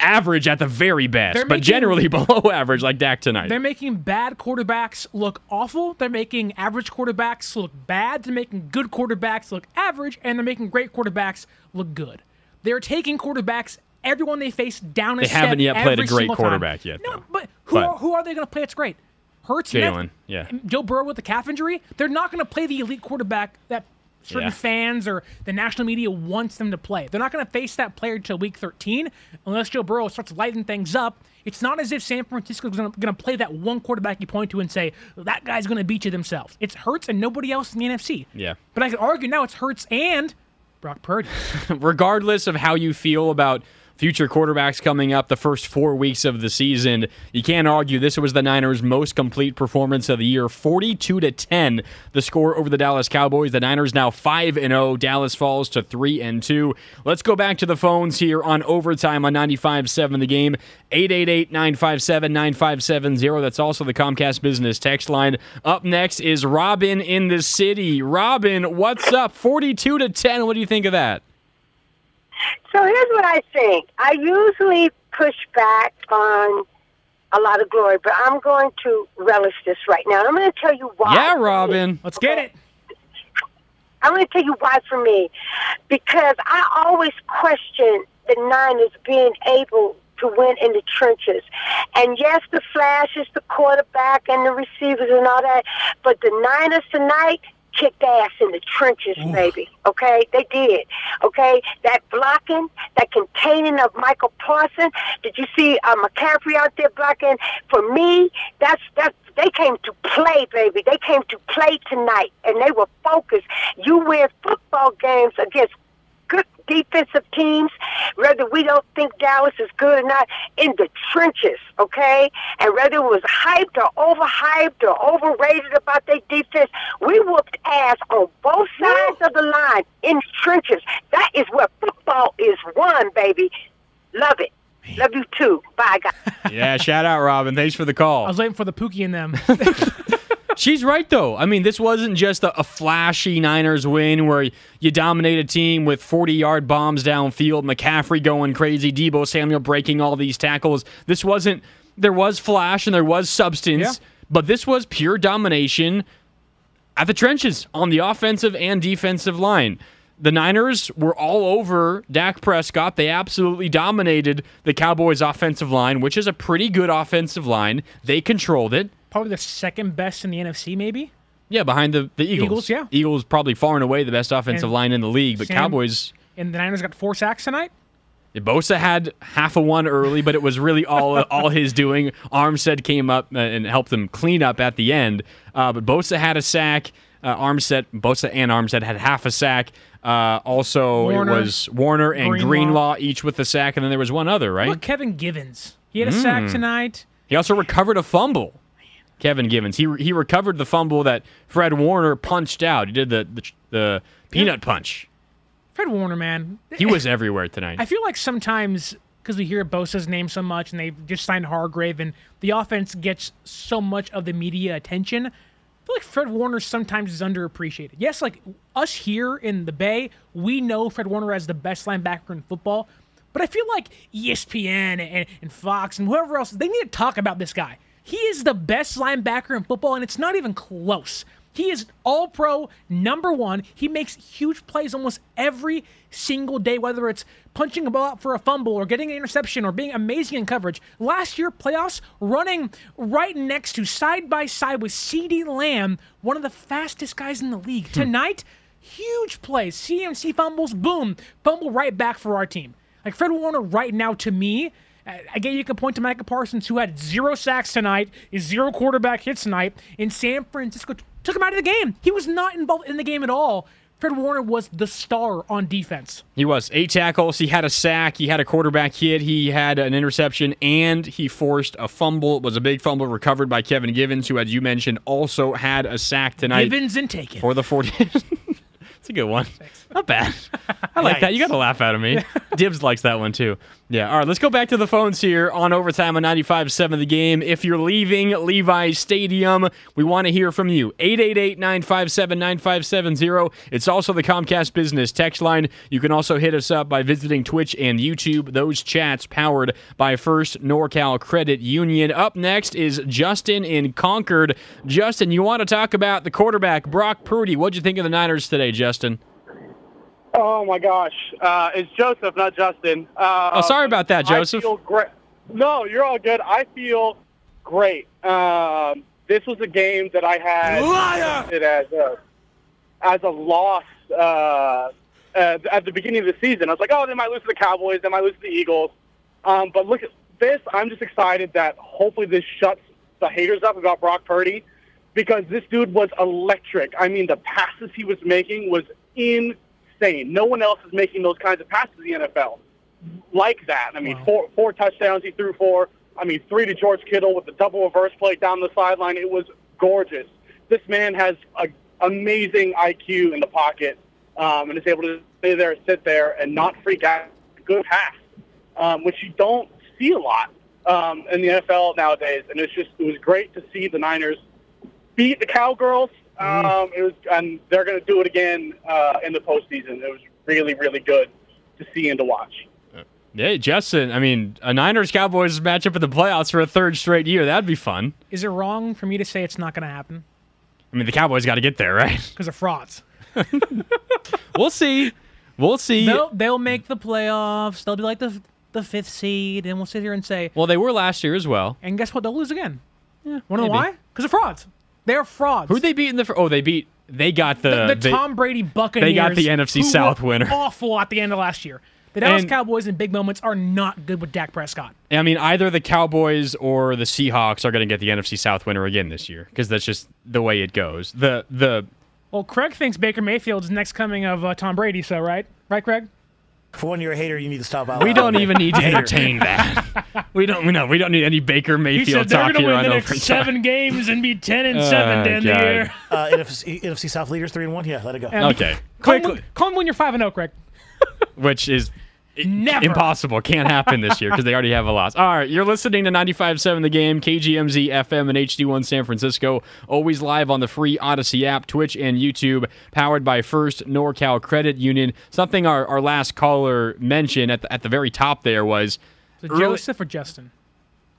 average at the very best, but generally <laughs> below average, like Dak tonight.
They're making bad quarterbacks look awful. They're making average quarterbacks look bad. They're making good quarterbacks look average, and they're making great quarterbacks look good. They're taking quarterbacks, everyone they face down a
They haven't yet played a great
single time.
quarterback yet,
No,
though.
but who
But-
are, who are they going to play? It's great. Hurts,
Jalen, yeah.
Joe Burrow with the calf injury. They're not going to play the elite quarterback that certain
Yeah.
fans or the national media wants them to play. They're not going to face that player until week 13 unless Joe Burrow starts lighting things up. It's not as if San Francisco is going to play that one quarterback you point to and say, that guy's going to beat you themselves. It's Hurts and nobody else in the NFC.
Yeah.
But I could argue now it's Hurts and Brock Purdy. <laughs>
regardless of how you feel about future quarterbacks coming up the first four weeks of the season, you can't argue this was the Niners' most complete performance of the year. 42 to 10, the score over the Dallas Cowboys. The Niners now 5 and 0. Dallas falls to 3 and 2. Let's go back to the phones here on overtime on ninety-five 95.7 the game. 888-957-9570. That's also the Comcast business text line. Up next is Robin in the city. Robin, what's up? 42 to 10. What do you think of that?
So here's what I think. I usually push back on a lot of glory, but I'm going to relish this right now. I'm going to tell you why.
Yeah, Robin.
Let's get it.
I'm going to tell you why for me. Because I always question the Niners being able to win in the trenches. And yes, the flashes, the quarterback and the receivers and all that, but the Niners tonight kicked ass in the trenches, baby. Okay? They did. Okay? That blocking, that containing of Michael Parson. Did you see uh, McCaffrey out there blocking? For me, that's that's they came to play, baby. They came to play tonight, and they were focused. You win football games against good defensive teams, whether we don't think Dallas is good or not, in the trenches, okay? And whether it was hyped or overhyped or overrated about their defense, we whooped ass on both sides of the line in trenches. That is where football is won, baby. Love it. Love you too. Bye, guys. <laughs>
Yeah, shout out, Robin. Thanks for the call.
I was waiting for the Pookie in them. <laughs>
She's right, though. I mean, this wasn't just a, a flashy Niners win where you dominate a team with 40 yard bombs downfield, McCaffrey going crazy, Deebo Samuel breaking all these tackles. This wasn't, there was flash and there was substance,
Yeah.
but this was pure domination at the trenches on the offensive and defensive line. The Niners were all over Dak Prescott. They absolutely dominated the Cowboys' offensive line, which is a pretty good offensive line. They controlled it.
Probably the second best in the NFC, maybe.
Yeah, behind the, the Eagles.
Eagles, yeah.
Eagles probably far and away the best offensive
And
line in the league, but
Sam-
Cowboys.
And the Niners got four sacks tonight.
Bosa had half a one early, but it was really all <laughs> all his doing. Armstead came up uh, and helped them clean up at the end. Uh, but Bosa had a sack. Uh, Armstead, Bosa and Armstead had half a sack. Uh, also,
Warner,
it was Warner and
Greenlaw.
Greenlaw. each with a sack, and then there was one other, right?
Look, Kevin Givens. He had a sack
Mm.
tonight.
He also recovered a fumble. Kevin Givens. He he recovered the fumble that Fred Warner punched out. He did the the, the peanut punch.
Fred Warner, man.
He was everywhere tonight.
I feel like sometimes because we hear Bosa's name so much and they just signed Hargrave and the offense gets so much of the media attention. I feel like Fred Warner sometimes is underappreciated. Yes, like us here in the Bay, we know Fred Warner as the best linebacker in football, but I feel like ESPN and, and Fox and whoever else, they need to talk about this guy. He is the best linebacker in football, and it's not even close. He is all pro, number one. He makes huge plays almost every single day, whether it's punching a ball out for a fumble or getting an interception or being amazing in coverage. Last year, playoffs, running right next to side by side with CeeDee Lamb, one of the fastest guys in the league. Hmm. Tonight, huge plays, CMC fumbles, boom, fumble right back for our team. Like Fred Warner, right now, to me, Again, you can point to Micah Parsons, who had zero sacks tonight, is zero quarterback hits tonight. In San Francisco, took him out of the game. He was not involved in the game at all. Fred Warner was the star on defense.
He was eight tackles. He had a sack. He had a quarterback hit. He had an interception, and he forced a fumble. It was a big fumble recovered by Kevin Givens, who, as you mentioned, also had a sack tonight
Givens and taken.
for the 40. <laughs> It's a good one. Not bad. I like <laughs> that. You got to laugh out of me. <laughs> Dibs likes that one too. Yeah. All right. Let's go back to the phones here on overtime on 95.7 the game. If you're leaving Levi's Stadium, we want to hear from you. 888-957-9570. It's also the Comcast Business text line. You can also hit us up by visiting Twitch and YouTube. Those chats powered by First NorCal Credit Union. Up next is Justin in Concord. Justin, you want to talk about the quarterback Brock Purdy? What'd you think of the Niners today, Justin?
Oh my gosh, uh, it's Joseph, not Justin. Uh,
Oh, sorry about that, Joseph.
I feel great. No, you're all good. I feel great. Um, this was a game that I had it as a as a loss uh, at, at the beginning of the season. I was like, oh, they might lose to the Cowboys, they might lose to the Eagles. Um, but look at this. I'm just excited that hopefully this shuts the haters up about Brock Purdy because this dude was electric. I mean, the passes he was making was insane. No one else is making those kinds of passes in the NFL like that. I mean, four four touchdowns he threw for. I mean, three to George Kittle with the double reverse play down the sideline. It was gorgeous. This man has a amazing IQ in the pocket um, and is able to stay there, sit there, and not freak out. Good pass, um, which you don't see a lot um, in the NFL nowadays. And it's just it was great to see the Niners beat the Cowgirls. Um, it was, and they're going to do it again uh, in the postseason. It was really, really good to see and to watch.
Hey, Justin, I mean, a Niners Cowboys matchup in the playoffs for a third straight year. That'd be fun.
Is it wrong for me to say it's not going to happen
I mean, the Cowboys got to get there, right?
because of frauds? <laughs>
We'll see. We'll see.
They'll, they'll make the playoffs. They'll be like the the fifth seed, and we'll sit here and say,
Well, they were last year as well.
and guess what? They'll lose again. Yeah, Want to know why? Because of frauds. They're frauds.
Who they beat in the? Oh, they beat. They got the.
the, the
they-
Tom Brady Buccaneers.
they got the NFC South winner.
Awful at the end of last year. The Dallas
And-
Cowboys in big moments are not good with Dak Prescott.
I mean, either the Cowboys or the Seahawks are going to get the NFC South winner again this year because that's just the way it goes. The the
Well, Craig thinks Baker Mayfield's next coming of uh, Tom Brady. So right, right, Craig?
For when you're a hater, you need to stop out.
we
loud.
don't even need to entertain that. <laughs> we don't. We know. We don't need any Baker
He
Mayfield
said they're
talk here
win
on
the next
overtime.
seven games and be ten and seven to end the year.
Uh, NFC, NFC South leaders three and one. Yeah, let it go.
And
Okay,
Call him,
quickly,
when- call him when you're five and zero, Craig.
which is
Never.
Impossible. Can't happen this year because they already have a loss. All right, you're listening to 95.7 The Game, KGMZ FM and HD1 San Francisco. Always live on the free Odyssey app, Twitch, and YouTube. Powered by First NorCal Credit Union. Something our, our last caller mentioned at the, at the very top there was
So
early-
Joseph or Justin?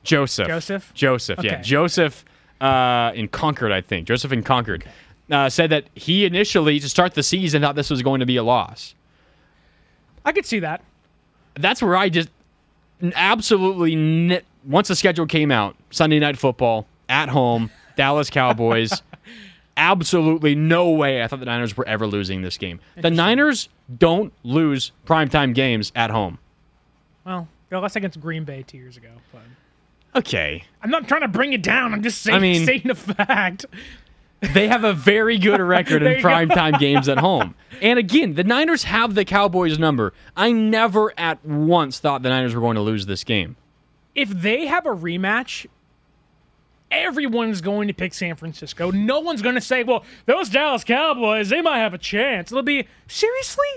Joseph.
Joseph?
Joseph, yeah. Joseph uh, in Concord, I think. Joseph in Concord. Uh, said that he initially, to start the season, thought this was going to be a loss.
I could see that.
That's where I just absolutely, ne- once the schedule came out, Sunday Night Football, at home, <laughs> Dallas Cowboys, absolutely no way I thought the Niners were ever losing this game. The Niners don't lose primetime games at home.
Well, they lost against Green Bay two years ago. But
Okay.
I'm not trying to bring it down. I'm just saying,
I <laughs> mean-
stating the fact.
They have a very good record in primetime games at home. And again, the Niners have the Cowboys number. I never at once thought the Niners were going to lose this game.
If they have a rematch, everyone's going to pick San Francisco. No one's going to say, well, those Dallas Cowboys, they might have a chance. It'll be, seriously?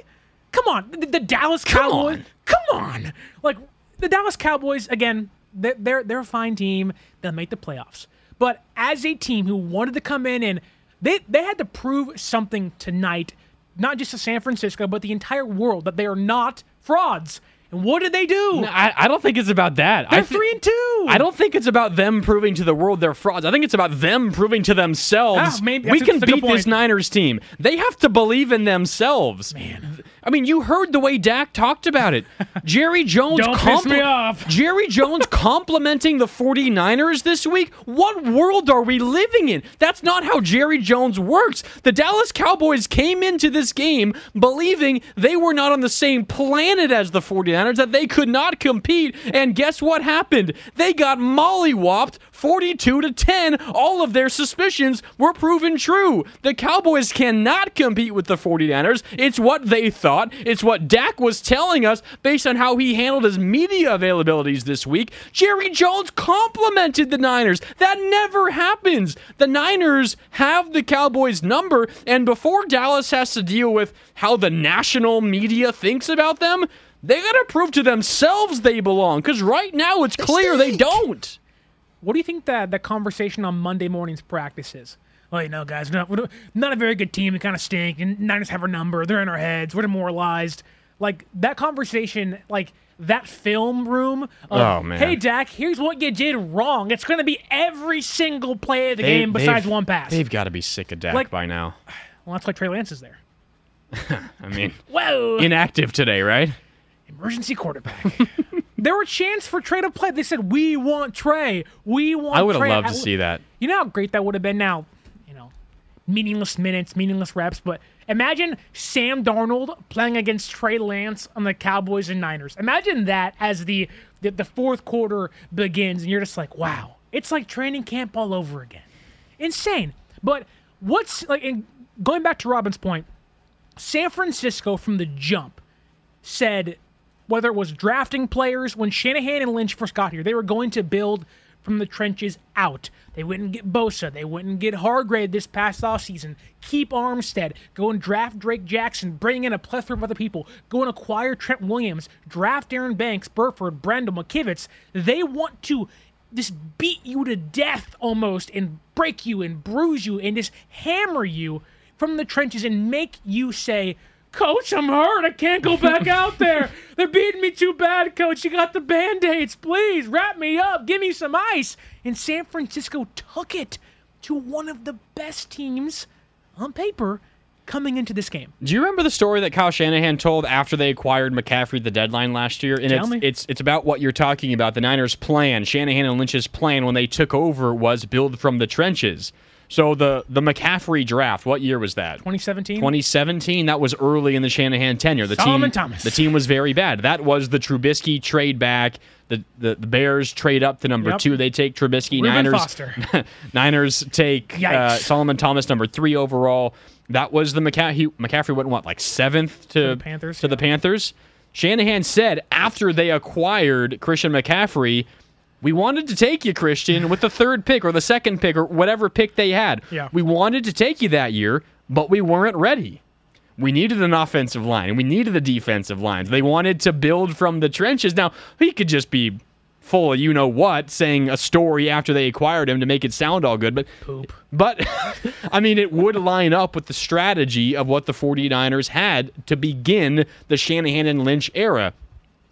Come on. The, the Dallas
Come
Cowboys?
on.
Come on. Like, the Dallas Cowboys, again, they're, they're, they're a fine team. They'll make the playoffs. But as a team who wanted to come in and they, they had to prove something tonight, not just to San Francisco, but the entire world, that they are not frauds. And what did they do?
I, I don't think it's about that.
They're
I thi-
three and two.
I don't think it's about them proving to the world they're frauds. I think it's about them proving to themselves
Ah, maybe-
we can
that's a good
beat this. Niners team. They have to believe in themselves. Man. I mean, you heard the way Dak talked about it. <laughs> Jerry Jones
Don't piss me off. <laughs>
Jerry Jones complimenting the 49ers this week? What world are we living in? That's not how Jerry Jones works. The Dallas Cowboys came into this game believing they were not on the same planet as the 49ers, that they could not compete. And guess what happened? They got mollywopped 42 to 10. All of their suspicions were proven true. The Cowboys cannot compete with the 49ers. It's what they thought. It's what Dak was telling us based on how he handled his media availabilities this week. Jerry Jones complimented the Niners. That never happens. The Niners have the Cowboys number, and before Dallas has to deal with how the national media thinks about them, they got to prove to themselves they belong because right now it's clear they don't.
What do you think that that conversation on Monday morning's practice is? Well, you know, guys, not, not a very good team. We kind of stink, and Niners have our number. They're in our heads. We're demoralized. Like that conversation, like that film room. Of,
Oh, man.
Hey, Dak, here's what you did wrong. It's going to be every single play of the
They-
game besides one pass.
They've got to be sick of Dak
Like-
by now. <sighs>
Well, that's why Trey Lance is there. <laughs>
I mean, <laughs>
Whoa!
inactive today, right?
Emergency quarterback. <laughs> there were chants for Trey to play. They said, "We want Trey. We want."
I would have
Trey."
loved
I
to see that.
You know how great that would have been. Now, you know, meaningless minutes, meaningless reps. But imagine Sam Darnold playing against Trey Lance on the Cowboys and Niners. Imagine that as the the, the fourth quarter begins, and you're just like, "Wow, it's like training camp all over again." Insane. But what's like? And going back to Robin's point, San Francisco from the jump said whether it was drafting players when Shanahan and Lynch first got here, they were going to build from the trenches out. They wouldn't get Bosa. They wouldn't get Hargrave this past offseason. Keep Armstead. Go and draft Drake Jackson. Bring in a plethora of other people. Go and acquire Trent Williams. Draft Aaron Banks, Burford, Brandon McKivitz. They want to just beat you to death almost and break you and bruise you and just hammer you from the trenches and make you say, Coach, I'm hurt. I can't go back <laughs> out there. They're beating me too bad, Coach. You got the band aids. Please wrap me up. Give me some ice. And San Francisco took it to one of the best teams on paper coming into this game.
Do you remember the story that Kyle Shanahan told after they acquired McCaffrey at the deadline last year? And
Tell
it's,
me.
it's it's about what you're talking about. The Niners' plan, Shanahan and Lynch's plan when they took over was build from the trenches. So the the McCaffrey draft, what year was that?
2017?
2017. That was early in the Shanahan tenure. The
Solomon
team,
Thomas.
The team was very bad. That was the Trubisky trade back. The the, the Bears trade up to number
Yep.
two. They take Trubisky.
Reuben
Niners
Foster. <laughs>
Niners take uh, Solomon Thomas number three overall. That was the McCaffrey. McCaffrey went what like seventh to,
the Panthers,
To the Panthers. Shanahan said after they acquired Christian McCaffrey, we wanted to take you, Christian, with the third pick or the second pick or whatever pick they had.
Yeah.
We wanted to take you that year, but we weren't ready. we needed an offensive line and we needed a defensive line. They wanted to build from the trenches. Now, he could just be full of you know what saying a story after they acquired him to make it sound all good, but
Poop.
but <laughs> I mean it would line up with the strategy of what the 49ers had to begin the Shanahan and Lynch era.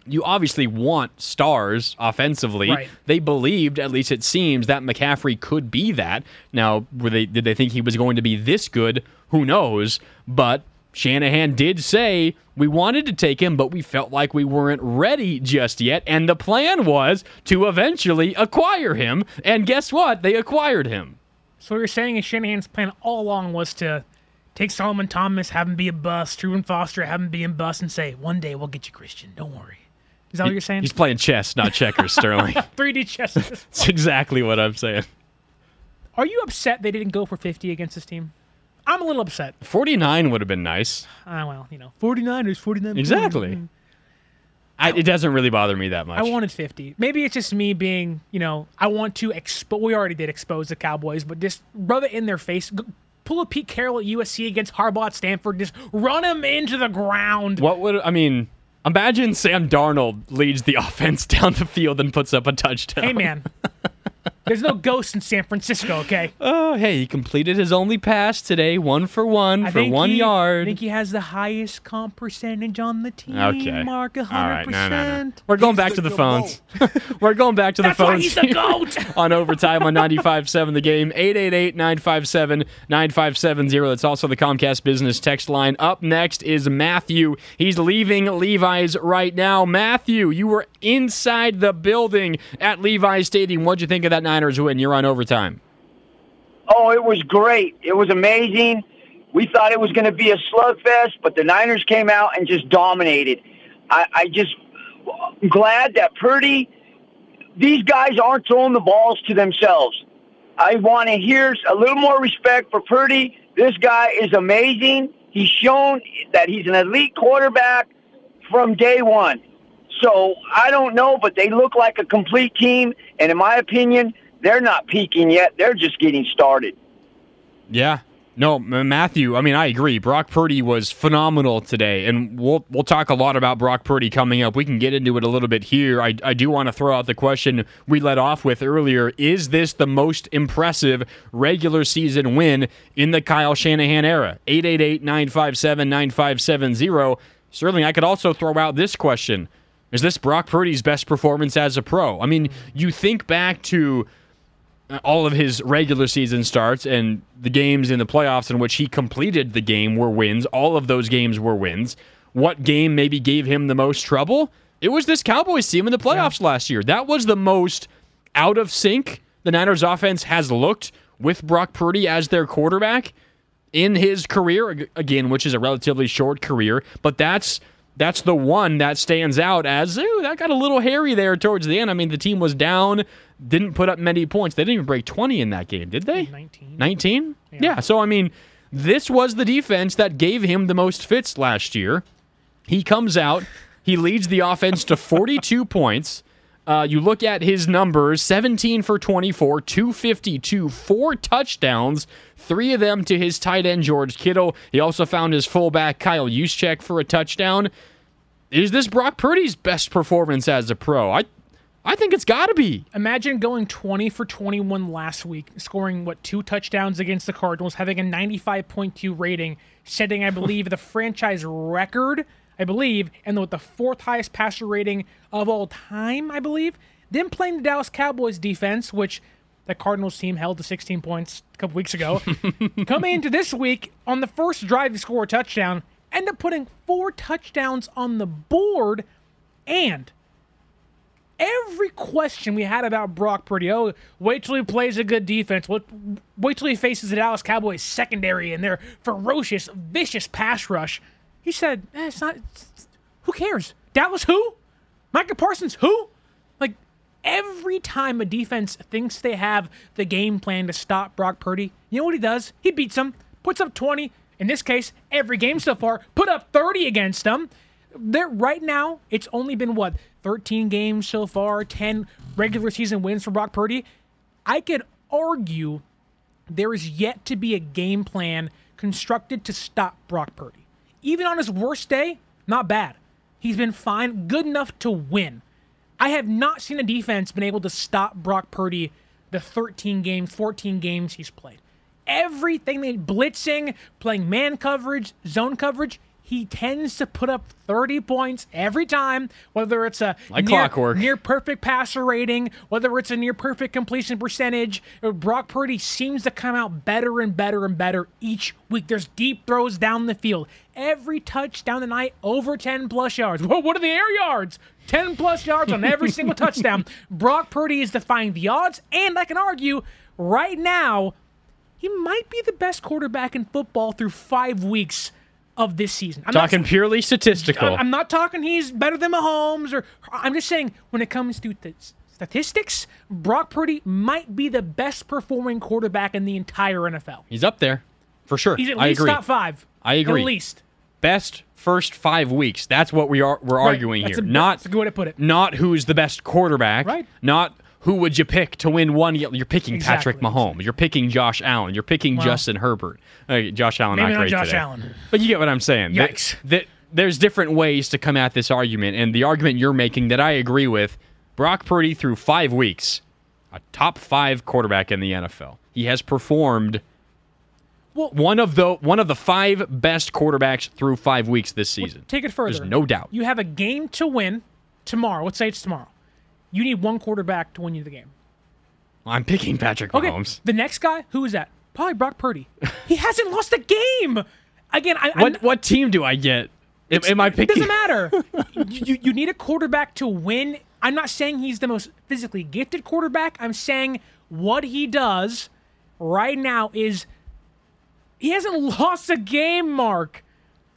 You obviously want stars offensively.
Right.
They believed, at least it seems, that McCaffrey could be that. Now, were they did they think he was going to be this good? Who knows? But Shanahan did say we wanted to take him, but we felt like we weren't ready just yet. And the plan was to eventually acquire him. And guess what? They acquired him.
So what you're saying is Shanahan's plan all along was to take Solomon Thomas, have him be a bust, Truman Foster, have him be a bust, and say, one day we'll get you Christian. Don't worry. Is that what you're saying?
He's playing chess, not <laughs> checkers, Sterling. <laughs>
3D chess. <laughs>
That's exactly what I'm saying.
Are you upset they didn't go for 50 against this team? I'm a little upset.
49 would have been nice.
Ah, well, you know, 49ers, 49.
Exactly. I, it doesn't really bother me that much.
I wanted 50. Maybe it's just me being, you know, I want to expose. We already did expose the Cowboys, but just rub it in their face. G- pull a Pete Carroll at USC against Harbaugh at Stanford. Just run him into the ground.
What would I mean? Imagine Sam Darnold leads the <laughs> offense down the field and puts up a touchdown.
Hey, man. <laughs> There's no ghosts in San Francisco, okay? <laughs>
Oh, hey, he completed his only pass today, one for one
I
for one
he- I think he has the highest comp percentage on the team.
Okay.
Mark 100%.
All right, no, no, no. We're going back to the phones. <laughs> We're going back to the
That's why
phones.
he's the GOAT. <laughs>
on overtime on 95.7 the game 888-957-9570 that's also the comcast business text line up next is matthew he's leaving levi's right now matthew you were inside the building at levi's stadium what'd you think of that niners win you're on overtime
Oh, it was great. It was amazing. We thought it was going to be a slugfest, but the Niners came out and just dominated. I, I just I'm glad that Purdy. These guys aren't throwing the balls to themselves. I want to hear a little more respect for Purdy. This guy is amazing. He's shown that he's an elite quarterback from day one. So I don't know, but they look like a complete team. And in my opinion, they're not peaking yet. They're just getting started.
Yeah. No, Matthew. I mean, I agree. Brock Purdy was phenomenal today, and we'll we'll talk a lot about Brock Purdy coming up. We can get into it a little bit here. I I do want to throw out the question we let off with earlier: Is this the most impressive regular season win in the Kyle Shanahan era? 888-957-9570. Sterling, I could also throw out this question: Is this Brock Purdy's best performance as a pro? I mean, you think back to uh, all of his regular season starts and the games in the playoffs in which he completed the game were wins. All of those games were wins. What game maybe gave him the most trouble? It was this Cowboys team in the playoffs last year. That was the most out of sync the Niners offense has looked with Brock Purdy as their quarterback in his career again, which is a relatively short career, but that's that's the one that stands out as ooh, that got a little hairy there towards the end. I mean, the team was down, didn't put up many points. They didn't even break 20 in that game, did they?
19.
19? Yeah. So I mean, this was the defense that gave him the most fits last year. He comes out, he leads the offense to 42 points. Uh, you look at his numbers 17 for 24, 252, four touchdowns, three of them to his tight end, George Kittle. He also found his fullback, Kyle Juszczyk, for a touchdown. Is this Brock Purdy's best performance as a pro? I, I think it's got to be.
Imagine going 20 for 21 last week, scoring, what, two touchdowns against the Cardinals, having a 95.2 rating, setting, I believe, the <laughs> franchise record, I believe, and with the fourth highest passer rating of all time, I believe. Then playing the Dallas Cowboys defense, which the Cardinals team held to 16 points a couple weeks ago. <laughs> Coming into this week, on the first drive, to score a touchdown, end up putting four touchdowns on the board, and every question we had about Brock Purdy. Oh, wait till he plays a good defense. Wait, wait till he faces the Dallas Cowboys secondary and their ferocious, vicious pass rush. He said, eh, "It's not. it's- who cares? Dallas who? Micah Parsons who? Like every time a defense thinks they have the game plan to stop Brock Purdy, you know what he does? He beats them, puts up 20. In this case, every game so far, put up 30 against them. There right now, it's only been what 13 games so far, 10 regular season wins for Brock Purdy. I could argue there is yet to be a game plan constructed to stop Brock Purdy. Even on his worst day, not bad. He's been fine, good enough to win. I have not seen a defense been able to stop Brock Purdy the 13 games, 14 games he's played. Everything they blitzing, playing man coverage, zone coverage, he tends to put up 30 points every time, whether it's a
Like
near,
clockwork.
near perfect passer rating, whether it's a near perfect completion percentage. Brock Purdy seems to come out better and better and better each week. There's deep throws down the field. Every touchdown tonight, over 10 plus yards. Whoa, what are the air yards? 10 plus yards on every single <laughs> touchdown. Brock Purdy is defying the odds, and I can argue right now, he might be the best quarterback in football through five weeks of this season. I'm not
Talking purely statistical.
I'm not talking he's better than Mahomes, or I'm just saying when it comes to the statistics, Brock Purdy might be the best performing quarterback in the entire NFL.
He's up there for sure.
He's at
I
least
agree.
top five.
I agree.
At least.
Best first five weeks. That's what we are. We're
Right.
arguing
That's
here.
a-
not
that's a good way to put it.
Not who's the best quarterback.
Right.
Not who would you pick to win one. You're picking Patrick Mahomes. You're picking Josh Allen. You're picking
Well,
Justin Herbert. Uh, Josh Allen
maybe
not
not
great
Josh
today.
Allen.
But you get what I'm saying.
Yikes.
that- there's different ways to come at this argument, and the argument you're making that I agree with. Brock Purdy through five weeks, a top five quarterback in the NFL. He has performed one of the one of the five best quarterbacks through five weeks this season.
Take it further.
There's no doubt.
You have a game to win tomorrow. Let's say it's tomorrow. You need one quarterback to win you the game.
I'm picking Patrick
Okay.
Mahomes.
The next guy, who is that? Probably Brock Purdy. <laughs> he hasn't lost a game. Again, I, I'm-
What what team do I get? Am, am I picking?
doesn't matter. <laughs> you, you need a quarterback to win. I'm not saying he's the most physically gifted quarterback. I'm saying what he does right now is he hasn't <laughs> lost a game, Mark.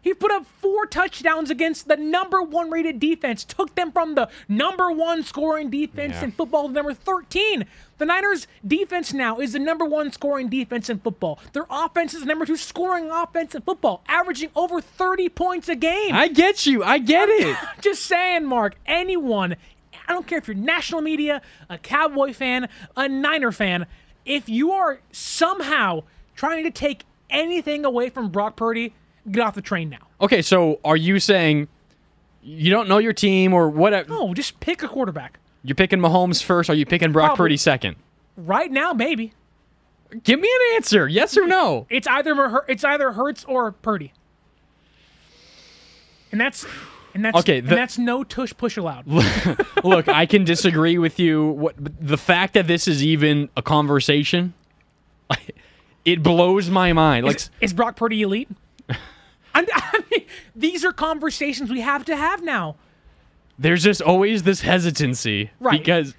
He put up four touchdowns against the number one rated defense, took them from the number one scoring defense
Yeah.
in football to number 13. The Niners' defense now is the number one scoring defense in football. Their offense is the number two scoring offense in football, averaging over 30 points a game.
I get you. I get it. <laughs>
Just saying, Mark. Anyone, I don't care if you're national media, a Cowboy fan, a Niner fan, if you are somehow trying to take anything away from Brock Purdy, get off the train now.
Okay, so are you saying you don't know your team or what?
No, just pick a quarterback.
You're picking Mahomes first. Are you picking Brock
Probably.
Purdy second?
Right now, maybe.
Give me an answer. Yes or no?
It's either it's either Hurts or Purdy. And that's and that's
Okay,
and that's no tush push allowed. <laughs>
Look, I can disagree with you. What the fact that this is even a conversation, <laughs> it blows my mind. Like
is, is Brock Purdy elite? I'm, <laughs> I mean, these are conversations we have to have now.
there's just always this hesitancy
Right.
because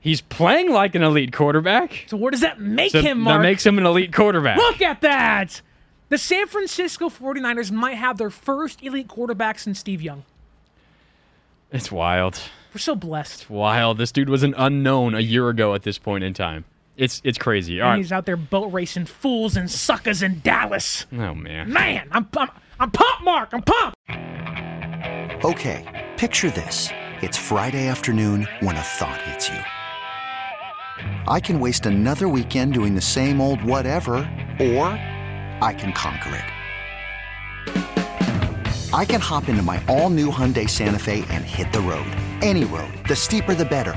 he's playing like an elite quarterback.
So where does that make
So
him,
that makes him an elite quarterback.
Look at that! The San Francisco 49ers might have their first elite quarterback since Steve Young.
It's wild.
We're so blessed.
Wild. This dude was an unknown a year ago at this point in time. It's it's crazy. All
and
right.
he's out there boat racing fools and suckers in Dallas.
Oh man.
Man, I'm, I'm, I'm pumped, Mark. I'm pumped.
Okay, picture this. It's Friday afternoon when a thought hits you. I can waste another weekend doing the same old whatever, or I can conquer it. I can hop into my all new Hyundai Santa Fe and hit the road. Any road. The steeper, the better.